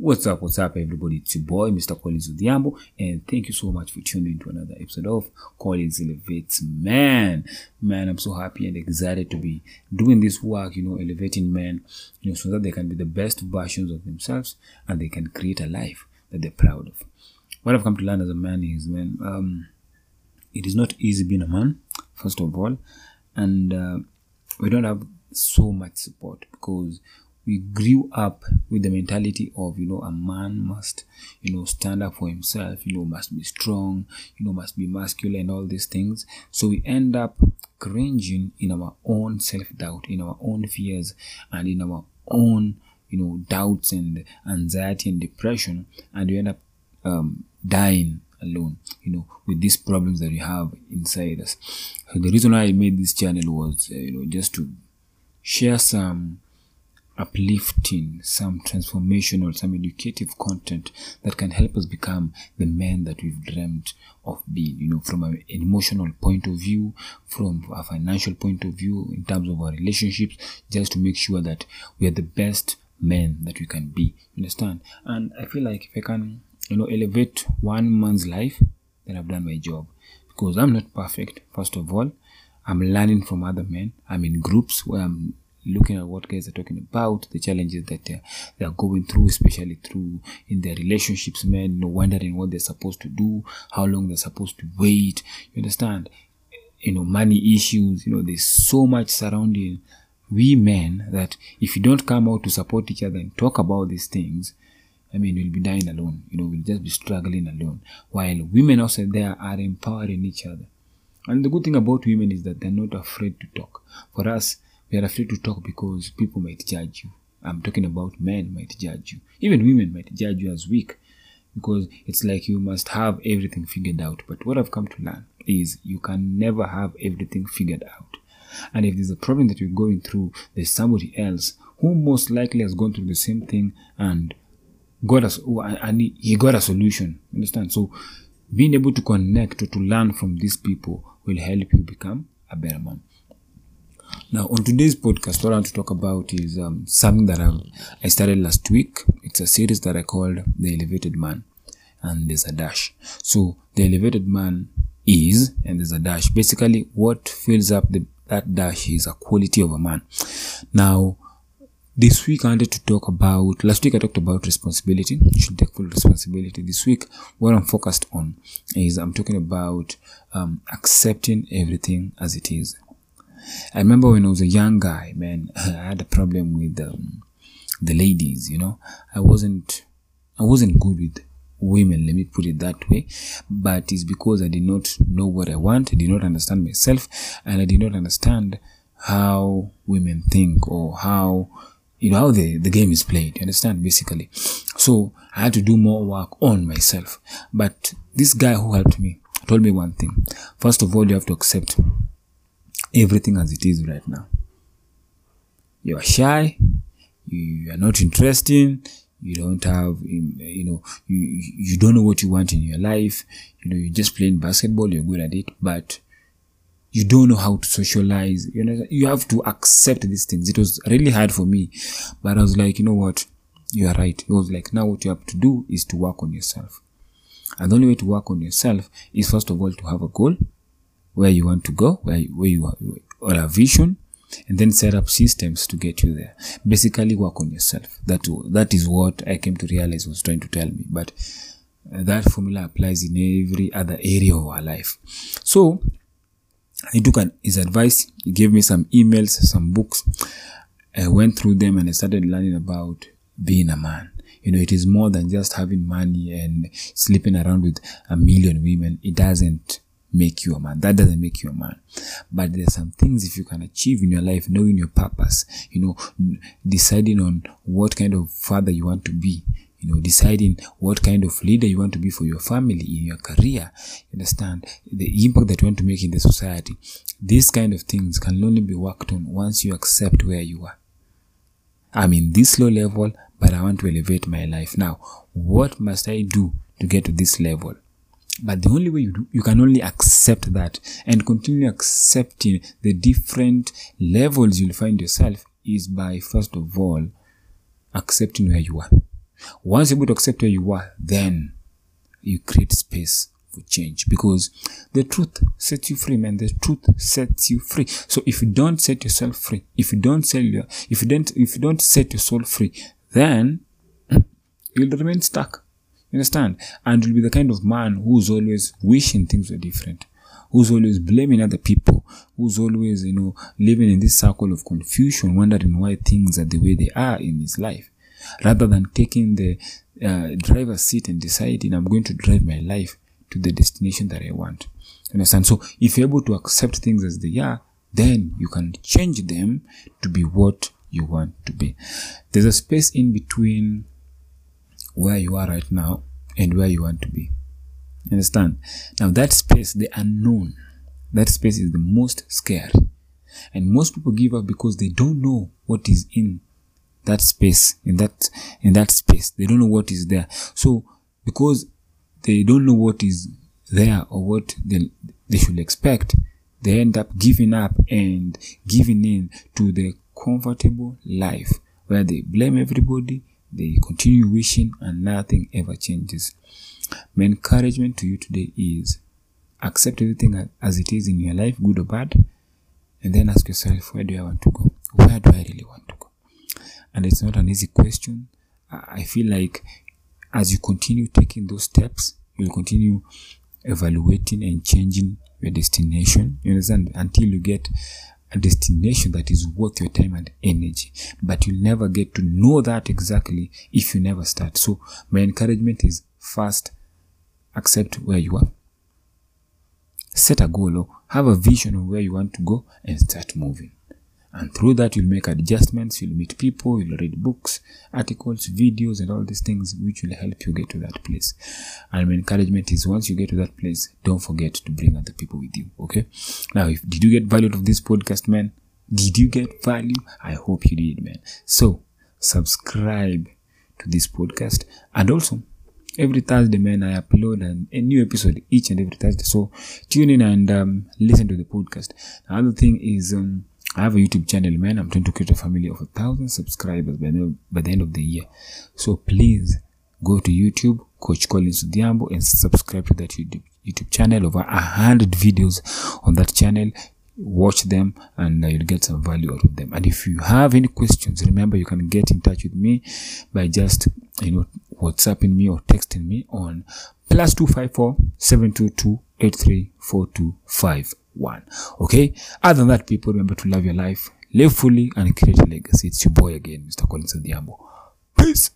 What's up, what's up, everybody? It's your boy, Mr. Collins Odhiambo, and thank you so much for tuning into another episode of Collins Elevates Man. Man, I'm so happy and excited to be doing this work, you know, elevating men, you know, so that they can be the best versions of themselves and they can create a life that they're proud of. What I've come to learn as a man is, man, um, it is not easy being a man, first of all, and uh, we don't have so much support because we grew up with the mentality of you know a man must you know stand up for himself you know must be strong you know must be masculine and all these things. So we end up cringing in our own self-doubt in our own fears and in our own you know doubts and anxiety and depression and we end up um, dying alone you know with these problems that we have inside us. So the reason i made this channel was uh, you know just to share some uplifting, some transformational, some educative content that can help us become the men that we've dreamt of being, you know, from an emotional point of view, from a financial point of view, in terms of our relationships, just to make sure that we are the best men that we can be. Understand? And I feel like if I can, you know, elevate one man's life, then I've done my job. Because I'm not perfect, first of all. I'm learning from other men. I'm in groups where I'm looking at what guys are talking about, the challenges that they're, they're going through, especially through in their relationships, men, you know, wondering what they're supposed to do, how long they're supposed to wait. You understand? You know, money issues, you know, there's so much surrounding we men that if you don't come out to support each other and talk about these things, I mean, we'll be dying alone. You know, we'll just be struggling alone. While women outside there are empowering each other. And the good thing about women is that they're not afraid to talk. For us, are afraid to talk because people might judge you. I'm talking about men might judge you. Even women might judge you as weak because it's like you must have everything figured out. But what I've come to learn is you can never have everything figured out. And if there's a problem that you're going through, there's somebody else who most likely has gone through the same thing and got us and he got a solution. Understand? So being able to connect or to learn from these people will help you become a better man. Now, on today's podcast, what I want to talk about is um, something that I've, I started last week. It's a series that I called The Elevated Man, and there's a dash. So, The Elevated Man is, and there's a dash. Basically, what fills up the, that dash is a quality of a man. Now, this week I wanted to talk about, last week I talked about responsibility. You should take full responsibility. This week, what I'm focused on is I'm talking about um, accepting everything as it is. I remember when I was a young guy, man, I had a problem with um, the ladies, you know. I wasn't, I wasn't good with women, let me put it that way. But it's because I did not know what I want, I did not understand myself, and I did not understand how women think or how you know how the, the game is played you understand basically so i had to do more work on myself but this guy who helped me told me one thing first of all you have to accept everything as it is right now. You are shy, you are not interesting, you don't have, you know, you, you don't know what you want in your life, you know, you're just playing basketball, you're good at it, but you don't know how to socialize. You know, you have to accept these things. It was really hard for me, but I was like, you know what? You are right. It was like, now what you have to do is to work on yourself. And the only way to work on yourself is first of all to have a goal, where you want to go, where, where you or a vision, and then set up systems to get you there. Basically, work on yourself. That that is what I came to realize was trying to tell me. But uh, that formula applies in every other area of our life. So I took an, his advice. He gave me some emails, some books. I went through them and I started learning about being a man. You know, it is more than just having money and sleeping around with a million women. It doesn't make you a man. That doesn't make you a man. But there's some things if you can achieve in your life, knowing your purpose, you know, deciding on what kind of father you want to be, you know, deciding what kind of leader you want to be for your family, in your career, you understand the impact that you want to make in the society. These kind of things can only be worked on once you accept where you are. I'm in this low level, but I want to elevate my life. Now, what must I do to get to this level? But the only way you do, you can only accept that and continue accepting the different levels you'll find yourself is by first of all accepting where you are. Once you're able to accept where you are, then you create space for change because the truth sets you free, man. The truth sets you free. So if you don't set yourself free, if you don't sell your, if you don't, if you don't set your soul free, then you'll remain stuck. You understand? And you'll be the kind of man who's always wishing things were different, who's always blaming other people, who's always, you know, living in this circle of confusion, wondering why things are the way they are in his life, rather than taking the uh, driver's seat and deciding I'm going to drive my life to the destination that I want. You understand? So if you're able to accept things as they are, then you can change them to be what you want to be. There's a space in between where you are right now and where you want to be. Understand? Now that space, the unknown, that space is the most scary. And most people give up because they don't know what is in that space, in that in that space. They don't know what is there. So because they don't know what is there or what they, they should expect, they end up giving up and giving in to the comfortable life where they blame everybody, they continue wishing, and nothing ever changes. My encouragement to you today is accept everything as it is in your life, good or bad, and then ask yourself, where do I want to go? Where do I really want to go? And it's not an easy question. I feel like as you continue taking those steps, you'll continue evaluating and changing your destination. You understand? Until you get a destination that is worth your time and energy. But you'll never get to know that exactly if you never start. So my encouragement is first accept where you are. Set a goal or have a vision of where you want to go and start moving. And through that, you'll make adjustments, you'll meet people, you'll read books, articles, videos, and all these things which will help you get to that place. And my encouragement is once you get to that place, don't forget to bring other people with you. Okay. Now, if did you get value out of this podcast, man? Did you get value? I hope you did, man. So subscribe to this podcast and also every Thursday, man, I upload an, a new episode each and every Thursday. So tune in and um, listen to the podcast. Another thing is um, I have a YouTube channel, man. I'm trying to create a family of a thousand subscribers by the, by the end of the year. So please go to YouTube, Coach Collins Diambo, and subscribe to that YouTube, YouTube channel. Over a hundred videos on that channel. Watch them and uh, you'll get some value out of them. And if you have any questions, remember you can get in touch with me by just, you know, WhatsApping me or texting me on plus 254 722 834251. Okay? Other than that, people, remember to love your life, live fully, and create a legacy. It's your boy again, Mr. Collins Adhiambo. Peace.